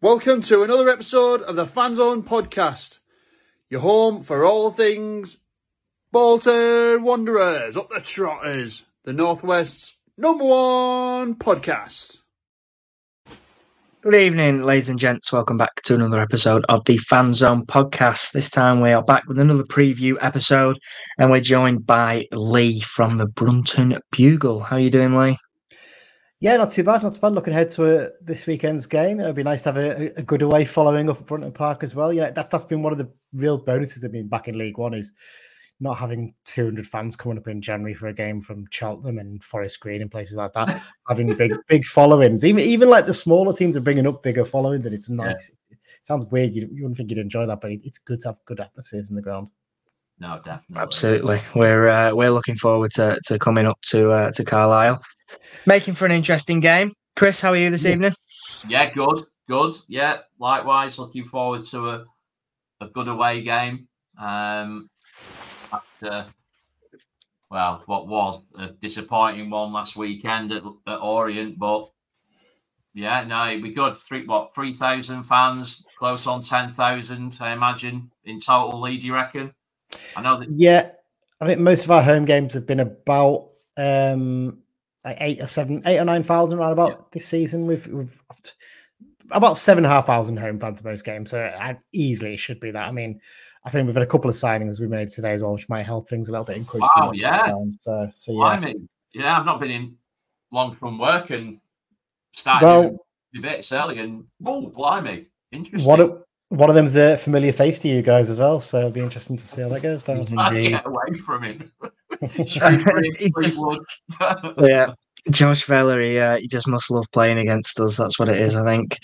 Welcome to another episode of the Fanzone podcast. Your home for all things Bolton Wanderers, up the Trotters, the Northwest's number one podcast. Good evening, ladies and gents. Welcome back to another episode of the Fanzone podcast. This time we are back with another preview episode, and we're joined by Lee from the Brunton Bugle. How are you doing, Lee? Yeah, not too bad. Not too bad. Looking ahead to uh, this weekend's game. It'd be nice to have a, a, good away following up at Brunton Park as well. You know, that, that's been one of the real bonuses of being back in League One is not having 200 fans coming up in January for a game from Cheltenham and Forest Green and places like that, having big, big followings. Even, even like the smaller teams are bringing up bigger followings, and it's nice. Yeah. It, sounds weird. You, you wouldn't think you'd enjoy that, but it, it's good to have good atmospheres in the ground. No, definitely. Absolutely. We're uh, we're looking forward to, to coming up to uh, to Carlisle making for an interesting game. Chris, how are you this evening? Yeah, good, good. Yeah, likewise, looking forward to a, a good away game. Um, after, well, what was a disappointing one last weekend at, at Orient, but yeah, no, it'd be good. Three, what, 3,000 fans, close on 10,000, I imagine, in total, Lee, do you reckon? I know that. Yeah, I think most of our home games have been about um, like eight or seven, eight or nine thousand around about yeah. this season. We've, we've about seven and a half thousand home fans most games, so I, easily it should be that. I mean, I think we've had a couple of signings we made today as well, which might help things a little bit. Wow, yeah. So, so yeah. I mean, yeah, I've not been in long from work and started well, a bit early, and oh, blimey, interesting. What one of them's a familiar face to you guys as well, so it'll be interesting to see how that goes down. Get away from him. yeah, Josh Valerie, uh, he just must love playing against us. That's what it is, I think.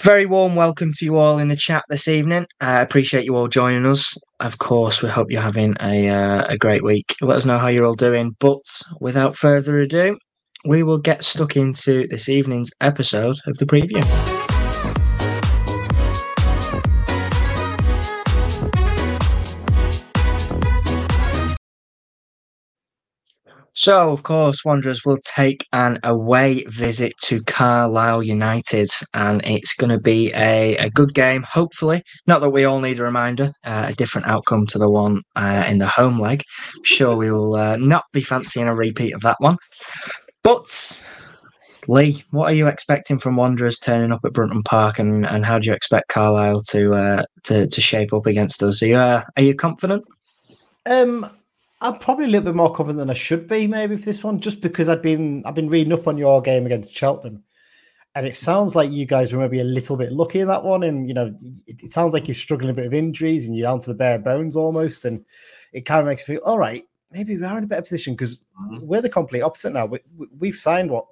Very warm welcome to you all in the chat this evening. I uh, appreciate you all joining us. Of course, we hope you're having a uh, a great week. Let us know how you're all doing. But without further ado, we will get stuck into this evening's episode of the preview. So, of course, Wanderers will take an away visit to Carlisle United, and it's going to be a, a good game, hopefully. Not that we all need a reminder, uh, a different outcome to the one uh, in the home leg. I'm sure we will uh, not be fancying a repeat of that one. But, Lee, what are you expecting from Wanderers turning up at Brunton Park, and, and how do you expect Carlisle to uh, to, to shape up against us? Are you, uh, are you confident? Um, I'm probably a little bit more confident than I should be, maybe for this one, just because I've been I've been reading up on your game against Cheltenham, and it sounds like you guys were maybe a little bit lucky in that one. And you know, it, sounds like you're struggling a bit of injuries and you're down to the bare bones almost, and it kind of makes me feel all right. Maybe we are in a better position because mm-hmm. we're the complete opposite now. We, have signed what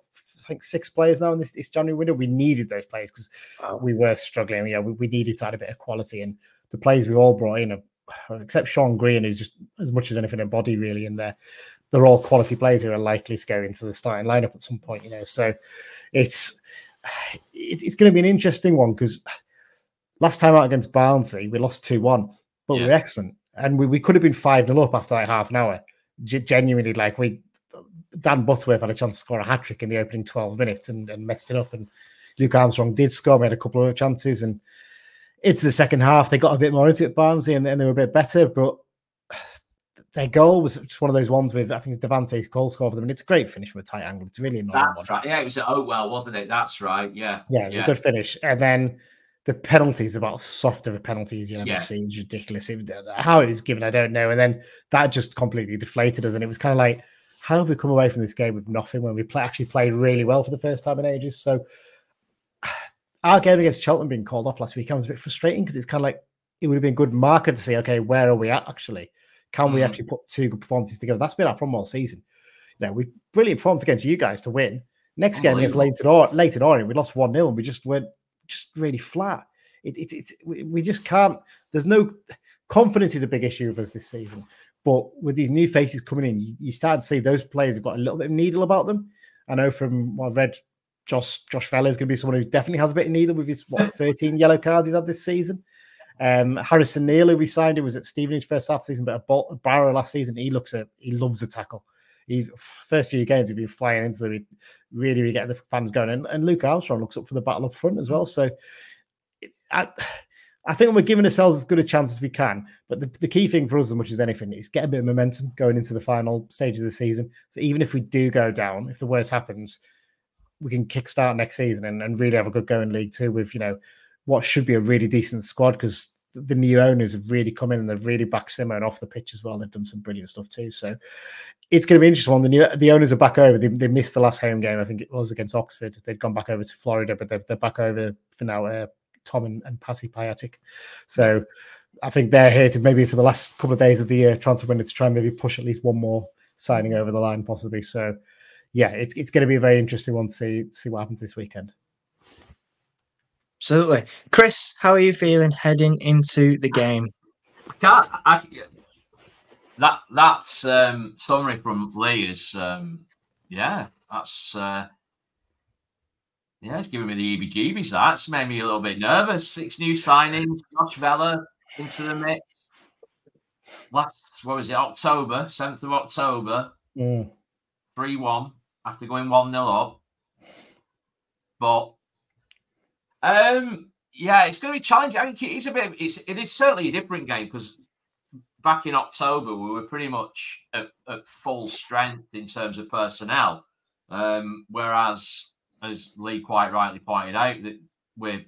I think six players now in this, this January window. We needed those players because wow. we were struggling. Yeah, we, we needed to add a bit of quality, and the players we've all brought in are except Sean Green, who's just as much as anything a body really in there. They're all quality players who are likely to go into the starting lineup at some point, you know. So it's it's going to be an interesting one because last time out against Barnsley, we lost 2 1, but yeah. we were excellent. And we, we could have been 5 0 up after like half an hour. G- genuinely, like we, Dan Butterworth had a chance to score a hat trick in the opening 12 minutes and, and messed it up. And Luke Armstrong did score, made a couple of chances. And into the second half, they got a bit more into it, Barnsley, and, and they were a bit better. But their goal was just one of those ones with I think it's Devante's goal score for them, and it's a great finish from a tight angle. It's really annoying. That's right. Yeah, it was at Oakwell, wasn't it? That's right. Yeah. Yeah, it was yeah. a good finish. And then the penalties about soft of a penalty you ever yeah. see. It's ridiculous. It, uh, how it was given, I don't know. And then that just completely deflated us. And it was kind of like, how have we come away from this game with nothing when we play, actually played really well for the first time in ages? So our game against Cheltenham being called off last week, was a bit frustrating because it's kind of like it would have been good marker to see, okay, where are we at actually? Can mm. we actually put two good performances together? That's been our problem all season. You know, we brilliant performance against you guys to win. Next game against Leyton or Leyton Orient, we lost 1 0 and we just went just really flat. It, it, it, we just can't, there's no confidence is a big issue of us this season. But with these new faces coming in, you, you start to see those players have got a little bit of needle about them. I know from what I've read Josh Josh Vela is going to be someone who definitely has a bit of needle with his what 13 yellow cards he's had this season. Um, Harrison Neal, who we signed, who was at Stevenage first half season, but at Barrow last season, he looks at he loves a tackle. he first few games he'd be flying into them, He really, really getting the fans going. And, and Luke Armstrong looks up for the battle up front as well. So I, I think we're giving ourselves as good a chance as we can. But the, the key thing for us, as much as anything, is get a bit of momentum going into the final stages of the season. So even if we do go down, if the worst happens, we can kickstart next season and, and really have a good go in League Two with you know what should be a really decent squad because the new owners have really come in and they've really backed Simon off the pitch as well. They've done some brilliant stuff too. So it's going to be interesting. One, the new the owners are back over. They, they missed the last home game. I think it was against Oxford. They'd gone back over to Florida, but they're, they're back over for now. Uh, Tom and, and Patty Piatak. So I think they're here to maybe for the last couple of days of the year transfer window to try and maybe push at least one more signing over the line, possibly. So yeah, it's it's going to be a very interesting one to see see what happens this weekend. Absolutely, Chris. How are you feeling heading into the game? I can't. I, that that's um, summary from Lee is um, yeah. That's uh, yeah, it's giving me the EBGBs. That's made me a little bit nervous. Six new signings. Josh Vela into the mix. Last what was it? October, seventh of October. Mm. Three one after going one 0 up. But um, yeah, it's going to be challenging. I think it is a bit. It's it is certainly a different game because back in October we were pretty much at, at full strength in terms of personnel, um, whereas as Lee quite rightly pointed out that we're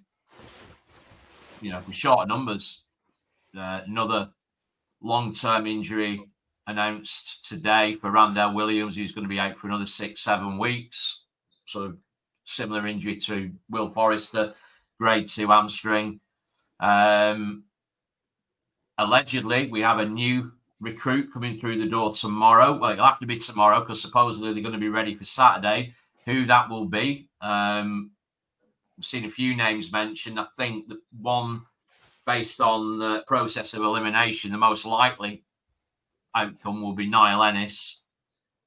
you know we're short of numbers. Uh, another long-term injury announced today for Randell Williams, who's going to be out for another six, seven weeks. Sort of similar injury to Will Forrester, grade two hamstring. Um, allegedly, we have a new recruit coming through the door tomorrow. Well, it'll have to be tomorrow because supposedly they're going to be ready for Saturday. Who that will be? Um, I've seen a few names mentioned. I think that one based on the process of elimination, the most likely outcome will be Niall Ennis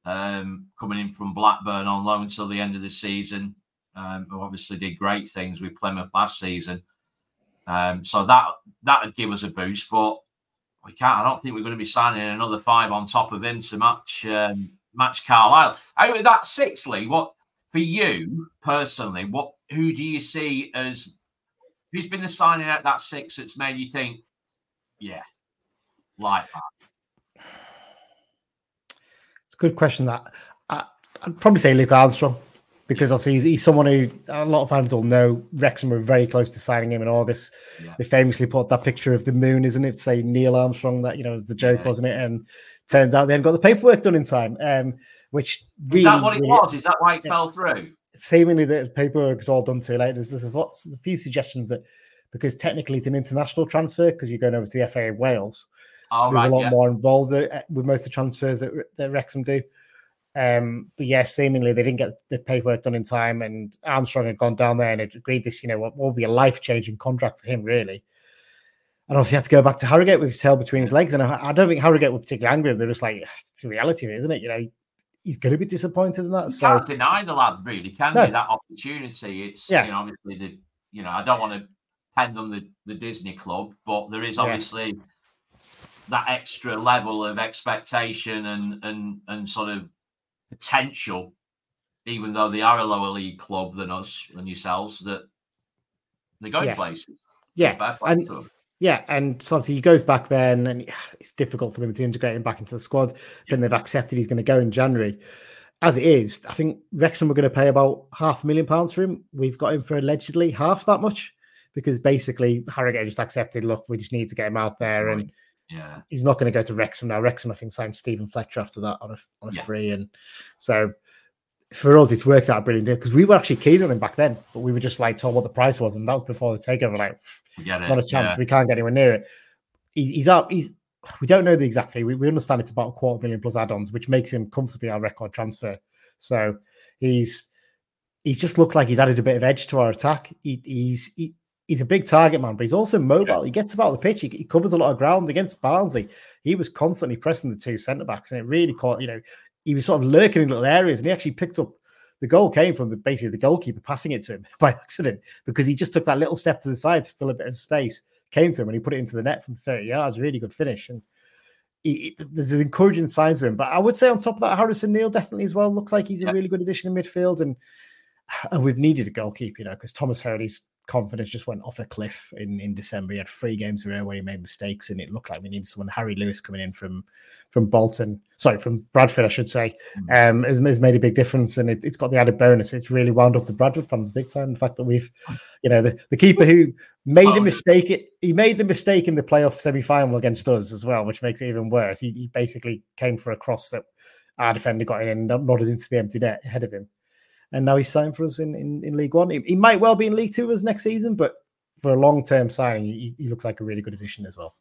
um, coming in from Blackburn on loan until the end of the season um, who obviously did great things with Plymouth last season. Um, so that that would give us a boost, but we can't. I don't think we're going to be signing another five on top of him to match um, match Carlisle. Out of that sixthly, what for you personally? What who do you see as who's been the signing out that six that's made you think, yeah, like that? It's a good question. That I, I'd probably say Luke Armstrong because obviously he's, he's, someone who a lot of fans will know. Wrexham were very close to signing him in August. Yeah. They famously put that picture of the moon, isn't it? Say Neil Armstrong, that you know was the joke, yeah. wasn't it? And turns out they hadn't got the paperwork done in time. Um, which really, is that what it really, was? Is that why it yeah, fell through? Seemingly, the paperwork was all done too late. There's there's lots, a few suggestions that because technically it's an international transfer because you're going over to the FA of Wales. Oh, there's right, a lot more involved uh, with most of the transfers that, that Wrexham do. Um, but yes, yeah, seemingly they didn't get the paperwork done in time, and Armstrong had gone down there and had agreed this, you know, what will be a life changing contract for him, really. And obviously, had to go back to Harrogate with his tail between his legs. And I, I don't think Harrogate were particularly angry. They're just like, it's the reality isn't it? You know, he's going to be disappointed in that. You so can't deny the lad, really, can no. you? That opportunity. It's yeah. you know, obviously the you know, I don't want to pen them the, the Disney club, but there is obviously yeah. That extra level of expectation and and and sort of potential, even though they are a lower league club than us and yourselves, that they're going yeah. places. Yeah, and yeah, and so obviously he goes back then, and it's difficult for them to integrate him back into the squad. Then they've accepted he's going to go in January. As it is, I think Wrexham were going to pay about half a million pounds for him. We've got him for allegedly half that much because basically Harrogate just accepted, look, we just need to get him out there, right. and yeah, he's not going to go to Wrexham now. Wrexham, I think, signed Steven Fletcher after that on a on a yeah. free, and so for us, it's worked out a brilliant deal because we were actually keen on him back then, but we were just like told what the price was, and that was before the takeover. Like, not a chance. Yeah. We can't get anywhere near it. He, he's up. He's. We don't know the exact fee. We, we understand it's about a quarter million plus add-ons, which makes him comfortably our record transfer. So he's he's just looked like he's added a bit of edge to our attack. He, he's he, he's a big target man, but he's also mobile. Yeah. He gets about the pitch. He, he, covers a lot of ground against Barnsley. He was constantly pressing the two centre backs, and it really caught. You know, he was sort of lurking in little areas, and he actually picked up. The goal came from the, basically the goalkeeper passing it to him by accident because he just took that little step to the side to fill a bit of space. Came to him and he put it into the net from 30 yards. Really good finish. And he, there's encouraging signs of him. But I would say on top of that, Harrison Neal definitely as well looks like he's a really good addition in midfield, and, and we've needed a goalkeeper, you know, because Tomas Holy's confidence just went off a cliff in, in December. He had three games in a row where he made mistakes, and it looked like we needed someone. Harry Lewis coming in from from Bolton, sorry, from Bradford, I should say, hmm. um, has, has made a big difference, and it, has got the added bonus. It's really wound up the Bradford fans big time. The fact that we've, you know, the, the keeper who made oh, a mistake, he made the mistake in the playoff semi final against us as well, which makes it even worse. He, he basically came for a cross that our defender got in and nodded into the empty net ahead of him and now he's signed for us in, in, in League One. He, he, might well be in League Two as next season, but for a long term signing, he, he, looks like a really good addition as well.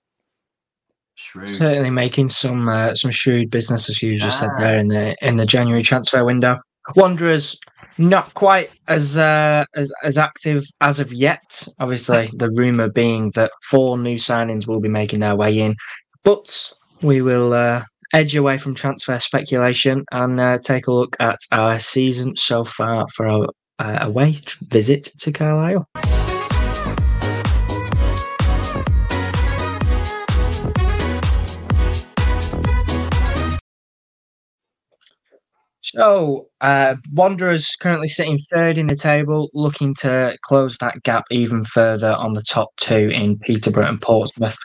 Shrewd. Certainly making some uh, some shrewd business, as you just said there in the in the January transfer window. Wanderers not quite as uh, as as active as of yet. Obviously, the rumor being that four new signings will be making their way in, but we will uh, edge away from transfer speculation and uh, take a look at our season so far for our uh, away visit to Carlisle. So, uh, Wanderers currently sitting third in the table, looking to close that gap even further on the top two in Peterborough and Portsmouth.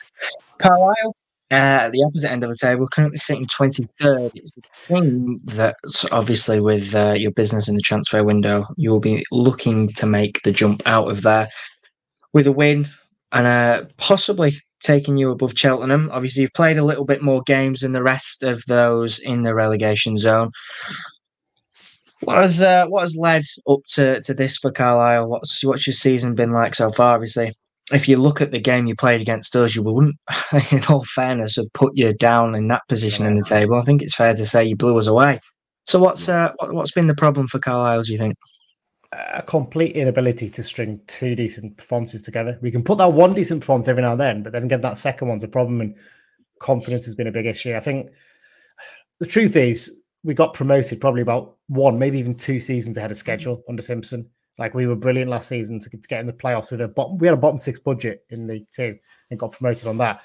Carlisle at the opposite end of the table, currently sitting 23rd. It's a thing that obviously, with uh, your business in the transfer window, you will be looking to make the jump out of there with a win and uh, possibly taking you above Cheltenham. Obviously, you've played a little bit more games than the rest of those in the relegation zone. What has uh, what has led up to, to this for Carlisle? What's what's your season been like so far? Obviously, if you look at the game you played against us, you wouldn't, in all fairness, have put you down in that position in the table. I think it's fair to say you blew us away. So what's uh, what's been the problem for Carlisle? Do you think? A complete inability to string two decent performances together. We can put that one decent performance every now and then, but then get that second one's a problem, and confidence has been a big issue. I think the truth is we got promoted probably about one, maybe even two seasons ahead of schedule under Simpson. Like we were brilliant last season to, to get in the playoffs with a bottom. We had a bottom six budget in League Two and got promoted on that.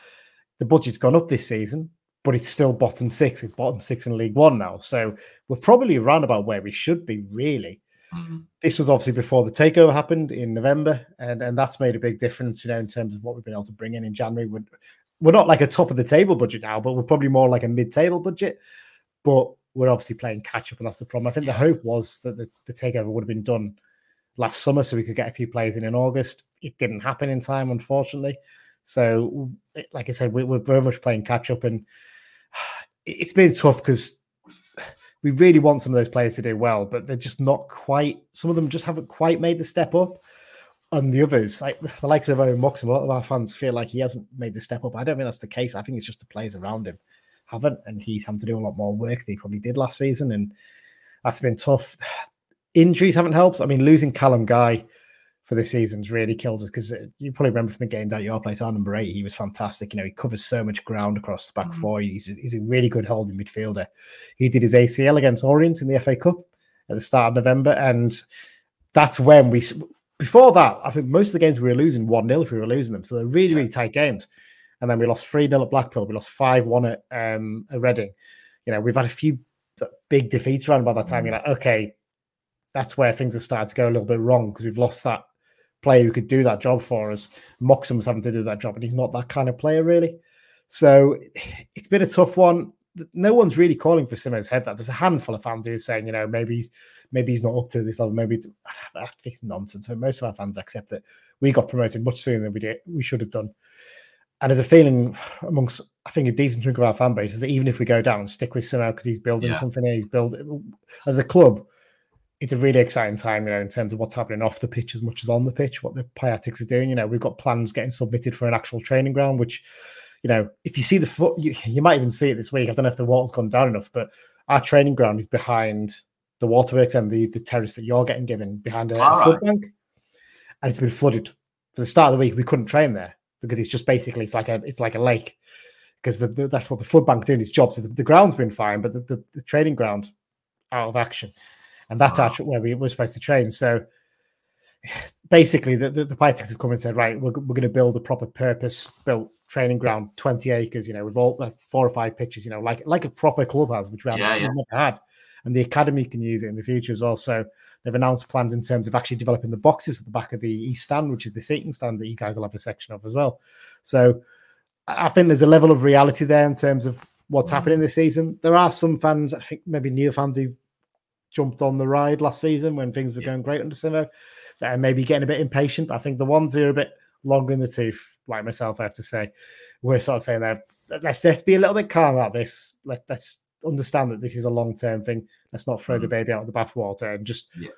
The budget's gone up this season, but it's still bottom six. It's bottom six in League One now. So we're probably around about where we should be, really. Mm-hmm. This was obviously before the takeover happened in November, and, and that's made a big difference, you know, in terms of what we've been able to bring in in January. We're, we're not like a top of the table budget now, but we're probably more like a mid table budget. But we're obviously playing catch up, and that's the problem. I think the hope was that the, the takeover would have been done last summer so we could get a few players in in August. It didn't happen in time, unfortunately. So, like I said, we, are very much playing catch up, and it's been tough because we really want some of those players to do well, but they're just not quite. Some of them just haven't quite made the step up. And the others, like the likes of Owen Moxon, a lot of our fans feel like he hasn't made the step up. I don't think that's the case. I think it's just the players around him haven't, and he's having to do a lot more work than he probably did last season, and that's been tough injuries haven't helped. I mean, losing Callum Guy for this season's really killed us because uh, you probably remember from the game that your place, our number eight, he was fantastic. You know, he covers so much ground across the back mm-hmm. four. He's a, he's a really good holding midfielder. He did his ACL against Orient in the FA Cup at the start of November, and that's when we. Before that, I think most of the games we were losing 1 0 if we were losing them. So they're really, really tight games. And then we lost 3 0 at Blackpool. We lost 5 1 at, um, at Reading. You know, we've had a few big defeats around by that time. You're like, okay, that's where things have started to go a little bit wrong because we've lost that player who could do that job for us. Moxon's having to do that job, and he's not that kind of player, really. So it's been a tough one. No one's really calling for Simo's head. That there's a handful of fans who are saying, you know, maybe he's maybe he's not up to this level. Maybe I think it's nonsense. So most of our fans accept that we got promoted much sooner than we did. We should have done. And there's a feeling amongst, I think, a decent chunk of our fan base is that even if we go down, stick with Simo because he's building yeah. something. He's building as a club it's a really exciting time, you know, in terms of what's happening off the pitch as much as on the pitch, what the Piataks are doing. You know, we've got plans getting submitted for an actual training ground, which, you know, if you see the foot, you, you might even see it this week. I don't know if the water's gone down enough, but our training ground is behind the waterworks and the, the terrace that you're getting given behind a, a flood bank. And it's been flooded. For the start of the week, we couldn't train there because it's just basically it's like a it's like a lake because the, the, that's what the flood bank doing its job. So the, the ground's been fine, but the, the, the training ground out of action and that's wow. actually where we were supposed to train. So basically the, the, the have come and said, right, we're, we're going to build a proper purpose built training ground, 20 acres, you know, with all like four or five pitches, you know, like like a proper club has, which we haven't Yeah, yeah. never had. And the academy can use it in the future as well. So they've announced plans in terms of actually developing the boxes at the back of the east stand, which is the seating stand that you guys will have a section of as well. So I I think there's a level of reality there in terms of what's Mm. happening this season. There are some fans, I think maybe new fans who've jumped on the ride last season when things were Yeah. going great under Simo that are maybe getting a bit impatient. But I think the ones who are a bit longer in the tooth, like myself, I have to say, we're sort of saying that let's let's be a little bit calm about this. Let, let's understand that this is a long term thing. Let's not throw the mm. baby out of the bathwater and just Yeah.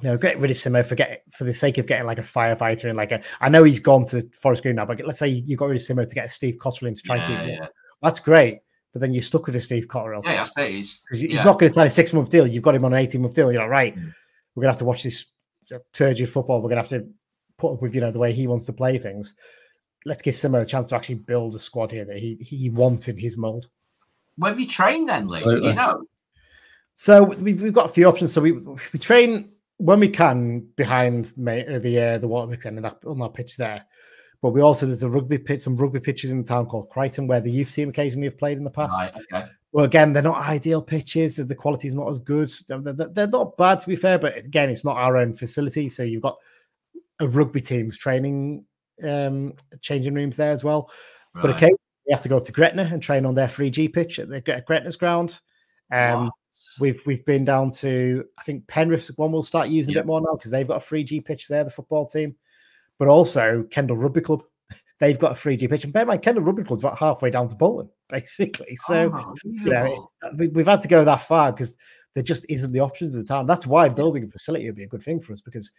you know get rid of Simo for get for the sake of getting like a firefighter and like a. I know he's gone to Forest Green now, but let's say you got rid of Simo to get Steve Cotterill in to try and Yeah, keep him. yeah. That's great, but then you're stuck with a Steve Cotterill. Yeah, I say he's, Because he's yeah. not going to sign a six month deal. You've got him on an 18 month deal. You're like, right, Mm. we're going to have to watch this turgid football. We're going to have to put up with, you know, the way he wants to play things. Let's give Simo a chance to actually build a squad here that he, he wants in his mold. Where we train trained then, Lee? Absolutely. You know, So we've, we've got a few options. So we, we train when we can behind ma- uh, the uh, the Waterworks End on that, on that pitch there. But we also, there's a rugby pitch, some rugby pitches in the town called Crichton where the youth team occasionally have played in the past. right? Okay. Well, again, they're not ideal pitches. The, the quality is not as good. They're, they're- not bad, to be fair, but again, it's not our own facility. So you've got a rugby team's training um, changing rooms there as well. But right. occasionally, we have to go up to Gretna and train on their 3G pitch at the Gre- Gretna's ground. Um, Wow. We've we've been down to I think Penrith's one we'll start using Yeah. a bit more now because they've got a 3G pitch there, the football team, but also Kendal Rugby Club. They've got a 3G pitch, and bear in mind, Kendal Rugby Club's about halfway down to Bolton, basically. So Oh, you know, we- we've had to go that far because there just isn't the options at the time. That's why building a facility would be a good thing for us because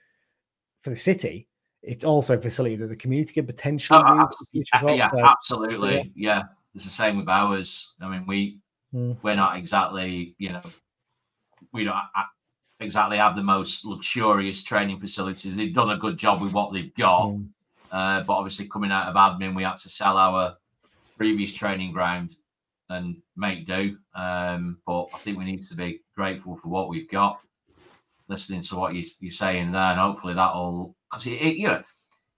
for the city, it's also a facility that the community can potentially Oh, use in the future as well. yeah, So, absolutely. yeah. it's the same with ours. I mean, we Hmm. we're not exactly, you know, we don't exactly have the most luxurious training facilities. They've done a good job with what they've got, mm, uh, but obviously coming out of admin, we had to sell our previous training ground and make do. Um, but I think we need to be grateful for what we've got. Listening to what you, you're saying there, and hopefully that'll, because you know,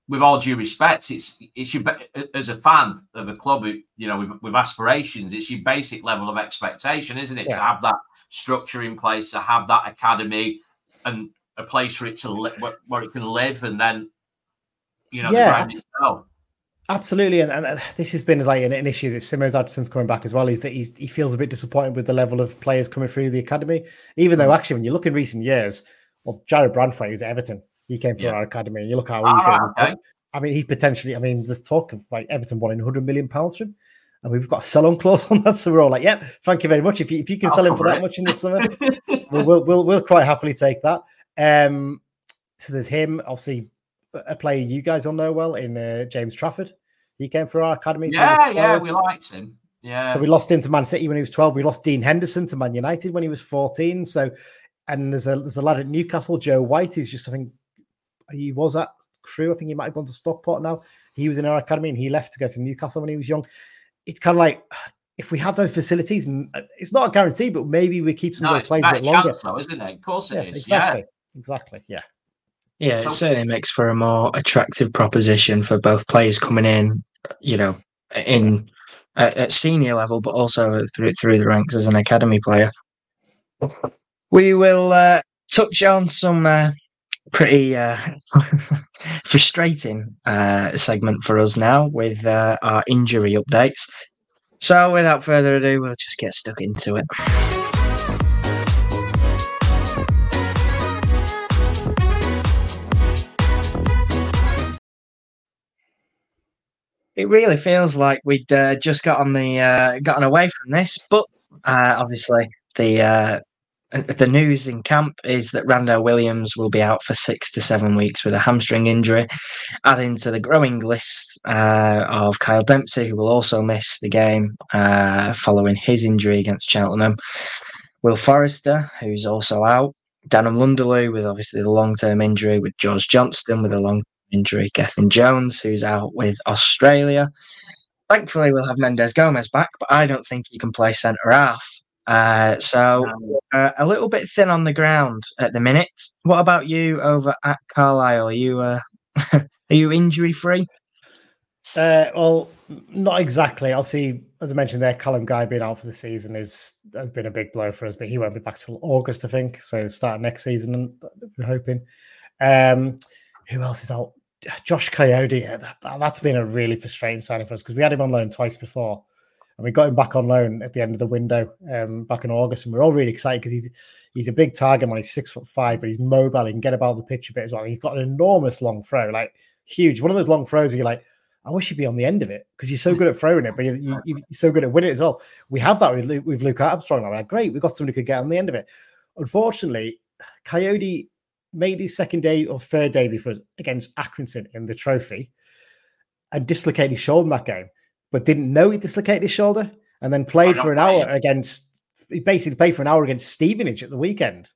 with all due respect, it's it's your as a fan of a club, you know, with, with aspirations, it's your basic level of expectation, isn't it? To have that structure in place, to have that academy, and a place for it to li- where, it can live, and then, you know, Yeah, the ground abs- itself. Absolutely, and, and this has been like an, an issue that Simo's since coming back as well. Is that he's, he feels a bit disappointed with the level of players coming through the academy, even Mm. though actually when you look in recent years, well, Jarrad Branthwaite who's at Everton, he came through Yeah. our academy, and you look how Ah, he's doing. okay. I mean, he's potentially. I mean, there's talk of like Everton wanting 100 million pounds from him, and we've got a sell-on clause on that. So we're all like, "Yep, thank you very much. If you if you can I'll sell him for cover that much in the summer, we'll, we'll we'll we'll quite happily take that." Um, so there's him, obviously, a player you guys all know well in uh, James Trafford. He came through our academy. when he was yeah, yeah, we liked him. Yeah, So we lost him to Man City when he was 12. We lost Dean Henderson to Man United when he was 14. So, and there's a there's a lad at Newcastle, Joe White, who's just I think he was at Crewe. I think he might have gone to Stockport now. He was in our academy and he left to go to Newcastle when he was young. It's kind of like if we have those facilities, it's not a guarantee, but maybe we keep some no, of those players a bit longer. chance, though, isn't it? Of course Yeah, it is. exactly, exactly. Yeah, Yeah, it certainly makes for a more attractive proposition for both players coming in, you know, in at, at senior level, but also through through the ranks as an academy player. We will uh, touch on some uh, pretty uh, frustrating uh, segment for us now with uh, our injury updates. So, without further ado, we'll just get stuck into it. it really feels like we'd uh, just got on the uh, gotten away from this, but uh, obviously the uh, the news in camp is that Randell Williams will be out for six to seven weeks with a hamstring injury, adding to the growing list uh, of Kyle Dempsey, who will also miss the game uh, following his injury against Cheltenham. Will Forrester, who's also out. Dan N'Lundulu with obviously the long term injury, with George Johnston with a long injury, Gethin Jones, who's out with Australia. Thankfully, we'll have Mendes Gomes back, but I don't think he can play centre half. Uh, so uh, a little bit thin on the ground at the minute. What about you over at Carlisle? Are you uh, are you injury free? Uh, well, not exactly. Obviously, as I mentioned there, Callum Guy being out for the season is has been a big blow for us, but he won't be back till August, I think. So start next season, we're hoping. Um, who else is out? Josh. Yeah, that, has been a really frustrating signing for us because we had him on loan twice before, and we got him back on loan at the end of the window um, back in August, and we are all really excited because he's he's a big target man. He's six foot five, but he's mobile. He can get about the pitch a bit as well. He's got an enormous long throw, like huge. One of those long throws where you're like I wish you'd be on the end of it because you're so good at throwing it, but you, are you, so good at winning it as well. We have that with, with Luke Armstrong. Like, great, we've got somebody who could get on the end of it. Unfortunately, Kayode made his second day or third day before against Accrington in the trophy and dislocated his shoulder in that game, but didn't know he dislocated his shoulder and then played for an hour against, he basically played for an hour against Stevenage at the weekend.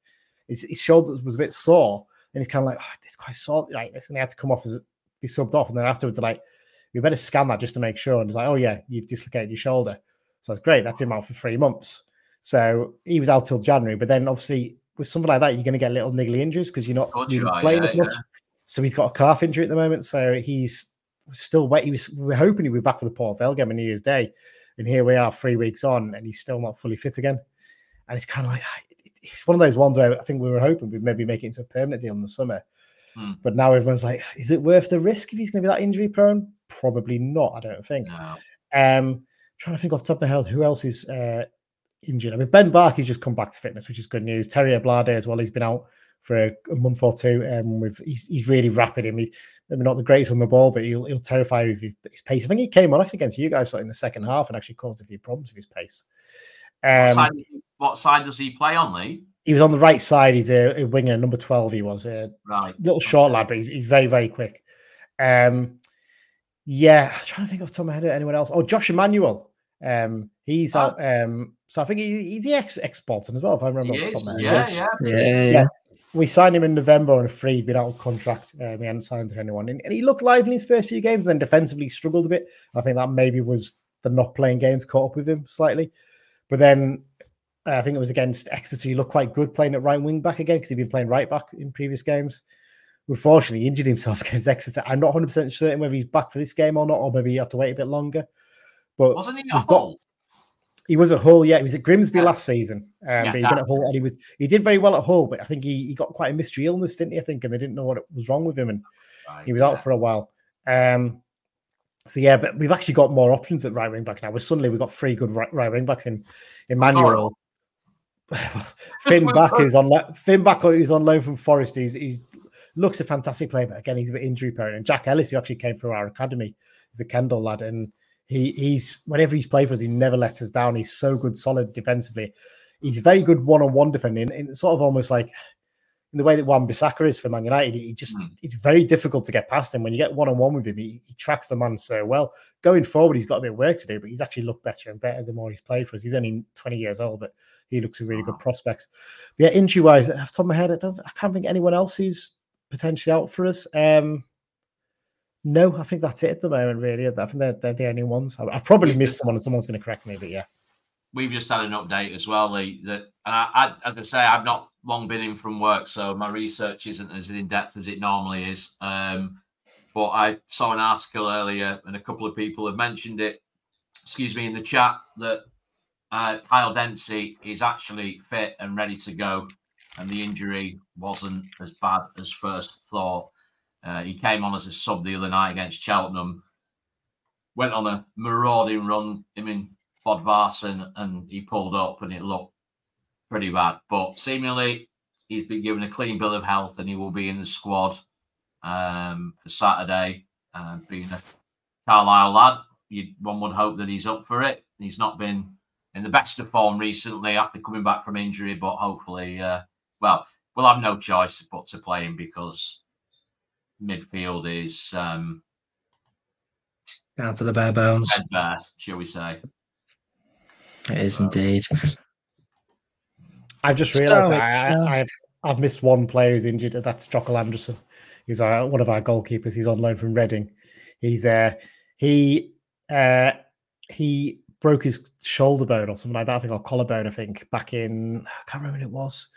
His, his shoulder was a bit sore and he's kind of like, oh, it's quite sore. Like, this. and he had to come off as be subbed off. And then afterwards, like, we better scan that just to make sure. And it's like, oh yeah, you've dislocated your shoulder. So it's great. That's him out for three months. So he was out till January. But then obviously with something like that, you're going to get little niggly injuries because you're not really playing yeah, as much. Yeah. So he's got a calf injury at the moment. So he's still wet. He was we we're hoping he'd be back for the Port Vale game on New Year's Day. And here we are three weeks on and he's still not fully fit again. And it's kind of like it's one of those ones where I think we were hoping we'd maybe make it into a permanent deal in the summer. Hmm. But now everyone's like, is it worth the risk if he's going to be that injury prone? Probably not. I don't think. No. Um, trying to think off the top of my head who else is uh, injured. I mean, Ben Barclay's just come back to fitness, which is good news. Terry Ablade as well. He's been out for a, a month or two. Um, with he's, he's really rapid. Him, he's maybe not the greatest on the ball, but he'll he'll terrify you with his pace. I think he came on against you guys in the second half and actually caused a few problems with his pace. Um, what, side, what, side, does he play on, Lee? He was on the right side. He's a, a winger, number twelve. He was a right. little short lad, but he's, he's very very quick. Um, yeah, I'm trying to think off the top of my head anyone else. Oh, Josh Emmanuel. Um, he's oh. out. Um, so I think he, he's the ex ex Bolton as well, if I remember off the top of my head. Yeah, yes. yeah, yeah, yeah, We signed him in November on a free, been out of contract. Um, we hadn't signed to anyone, and, and, he looked lively in his first few games. Then defensively struggled a bit. I think that maybe was the not playing games caught up with him slightly. But then uh, I think it was against Exeter. He looked quite good playing at right wing back again because he'd been playing right back in previous games unfortunately he injured himself against Exeter. I'm not 100 percent certain whether he's back for this game or not, or maybe you have to wait a bit longer. But wasn't he got, He was at Hull, yeah. He was at Grimsby yeah. last season. Um, yeah, but he went at Hull and he was he did very well at Hull, but I think he, he got quite a mystery illness, didn't he? I think, and they didn't know what was wrong with him, and right, he was out for a while. Um, so yeah, but we've actually got more options at right wing back now. We're suddenly we've got three good right, right wing backs in Emmanuel. Fin Back is on Fin Back is on loan from Forest. He's, he's looks a fantastic player, but again, he's a bit injury prone. And Jack Ellis, who actually came through our academy, is a Kendal lad, and he he's whenever he's played for us, he never lets us down. He's so good, solid defensively. He's very good one on one defending, and it's sort of almost like in the way that Wan Bissaka is for Man United, he just mm. it's very difficult to get past him. When you get one on one with him, he, he, tracks the man so well. Going forward, he's got a bit of work to do, but he's actually looked better and better the more he's played for us. He's only 20 years old, but he looks a really good prospect. But yeah, injury wise, off the top of my head, I, don't, I can't think anyone else who's potentially out for us. Um, no, I think that's it at the moment, really. I think they're, they're the only ones. I've probably missed someone and someone's going to correct me, but yeah. We've just had an update as well, Lee. That, and I, I, as I say, I've not long been in from work, so my research isn't as in depth as it normally is. Um, but I saw an article earlier, and a couple of people have mentioned it. Excuse me, in the chat that uh, Kyle Dempsey is actually fit and ready to go and the injury wasn't as bad as first thought. Uh, he came on as a sub the other night against Cheltenham, went on a marauding run. I mean, Bodvarsson, and he pulled up, and it looked pretty bad. But seemingly, he's been given a clean bill of health, and he will be in the squad um, for Saturday. Uh, being a Carlisle lad, you, one would hope that he's up for it. He's not been in the best of form recently after coming back from injury, but hopefully uh, well, we'll have no choice but to play him because midfield is um, down to the bare bones. Bare, shall we say? It is indeed. I've just realised I, I, have missed one player who's injured. That's Jökull Andrésson. He's our, one of our goalkeepers. He's on loan from Reading. He's uh, he uh, he broke his shoulder bone or something like that. I think or collarbone. I think back in I can't remember when it was.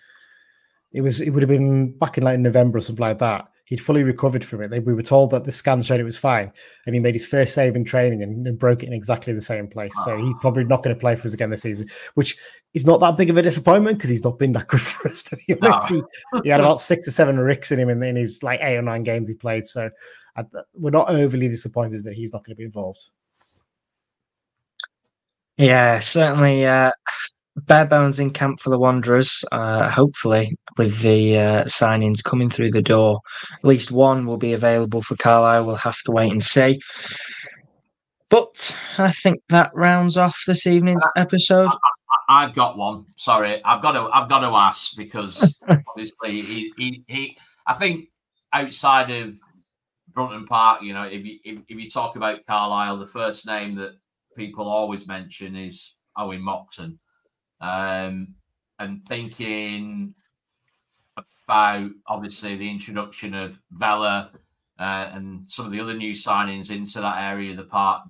It was it would have been back in like November or something like that. He'd fully recovered from it. They, we were told that the scan showed it was fine, and he made his first save in training and, and broke it in exactly the same place. So he's probably not going to play for us again this season, which is not that big of a disappointment because he's not been that good for us. To be honest, he, he, had about six or seven ricks in him in, in his like eight or nine games he played. So I, we're not overly disappointed that he's not going to be involved. Yeah, certainly. Uh, bare bones in camp for the Wanderers. Uh, hopefully, with the uh, signings coming through the door, at least one will be available for Carlisle. We'll have to wait and see. But I think that rounds off this evening's episode. I, have got one. Sorry, I've got to. I've got to ask because obviously he, he, he. I think outside of Brunton Park, you know, if you if, if you talk about Carlisle, the first name that people always mention is Owen Moxon. Um, and thinking about obviously the introduction of Vela uh, and some of the other new signings into that area of the park.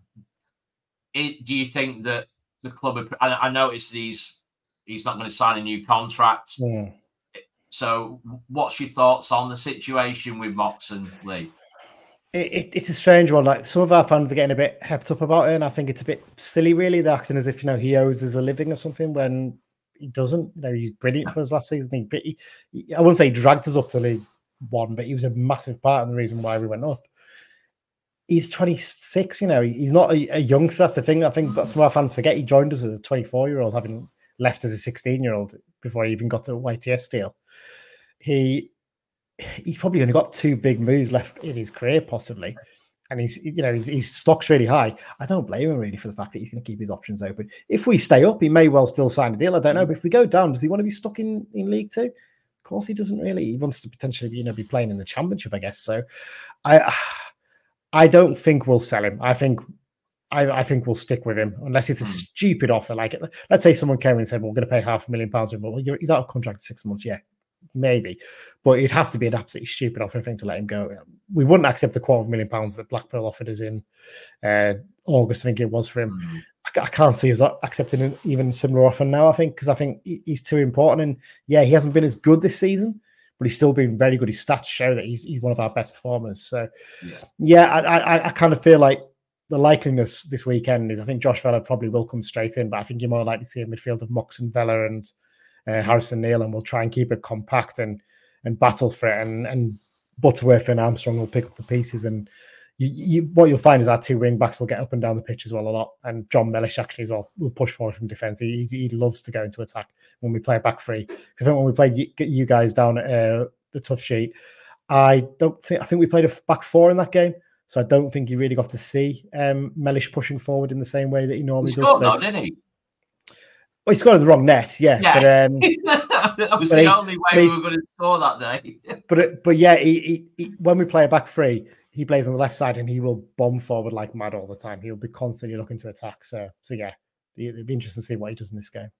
It, do you think that the club? I, I noticed these. He's not going to sign a new contract. Yeah. So, what's your thoughts on the situation with Moxon, Lee? It, it, it's a strange one. Like some of our fans are getting a bit hepped up about it, and I think it's a bit silly. Really, they're acting as if you know he owes us a living or something when he doesn't. You know, he's brilliant for us last season. He, he, I wouldn't say he dragged us up to League One, but he was a massive part of the reason why we went up. He's 26. You know, he's not a, a youngster. That's the thing. I think that's what mm. our fans forget. He joined us as a 24 year old, having left as a 16 year old before he even got to YTS deal. He he's probably only got two big moves left in his career, possibly. And he's, you know, his, his stock's really high. I don't blame him really for the fact that he's going to keep his options open. If we stay up, he may well still sign a deal. I don't know. But if we go down, does he want to be stuck in, in League Two? Of course, he doesn't really. He wants to potentially, you know, be playing in the Championship, I guess. So, I, I don't think we'll sell him. I think I, I, think we'll stick with him unless it's a hmm. stupid offer. Like, let's say someone came and said, well, "We're going to pay half a million pounds for him." Well, he's out of contract six months. Yeah, maybe, but it'd have to be an absolutely stupid offer thing to let him go. We wouldn't accept the quarter of a million pounds that Blackpool offered us in uh, August. I think it was for him. Mm. I, I, can't see us accepting an even similar offer now. I think because I think he's too important, and yeah, he hasn't been as good this season, but he's still been very good. His stats show that he's he's one of our best performers. So yeah, yeah I, I, I kind of feel like the likeliness this weekend is I think Josh Vela probably will come straight in, but I think you're more likely to see a midfield of Moxon Vela and uh, Harrison Neal, and we'll try and keep it compact and and battle for it. And and Butterworth and Armstrong will pick up the pieces. And you, you, what you'll find is our two wing backs will get up and down the pitch as well a lot. And Jon Mellish actually as well will push forward from defence. He, he loves to go into attack when we play back free. I think when we played you, you guys down at uh, the Toughsheet, I don't think I think we played a back four in that game. So I don't think he really got to see um, Mellish pushing forward in the same way that he normally he does. So, didn't he? Well, he scored in the wrong net, yeah. yeah. But, um, that was the he, only way we were going to score that day. but but yeah, he, he, he, when we play a back three, he plays on the left side and he will bomb forward like mad all the time. He'll be constantly looking to attack. So so yeah, it'd be interesting to see what he does in this game.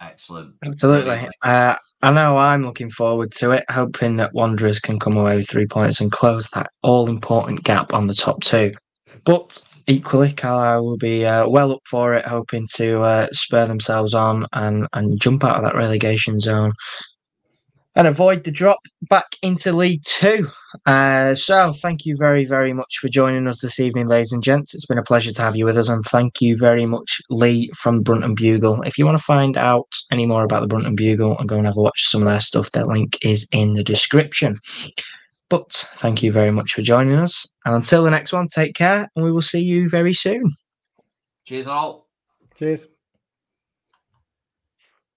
Excellent. Absolutely. Uh, I know I'm looking forward to it, hoping that Wanderers can come away with three points and close that all important gap on the top two. But equally, Carlisle will be uh, well up for it, hoping to uh, spur themselves on and, and jump out of that relegation zone and avoid the drop back into League Two. Uh, so, thank you very, very much for joining us this evening, ladies and gents. It's been a pleasure to have you with us, and thank you very much, Lee from Brunton Bugle. If you want to find out any more about the Brunton Bugle and go and have a watch some of their stuff, their link is in the description. But thank you very much for joining us. And until the next one, take care and we will see you very soon. Cheers, all. Cheers.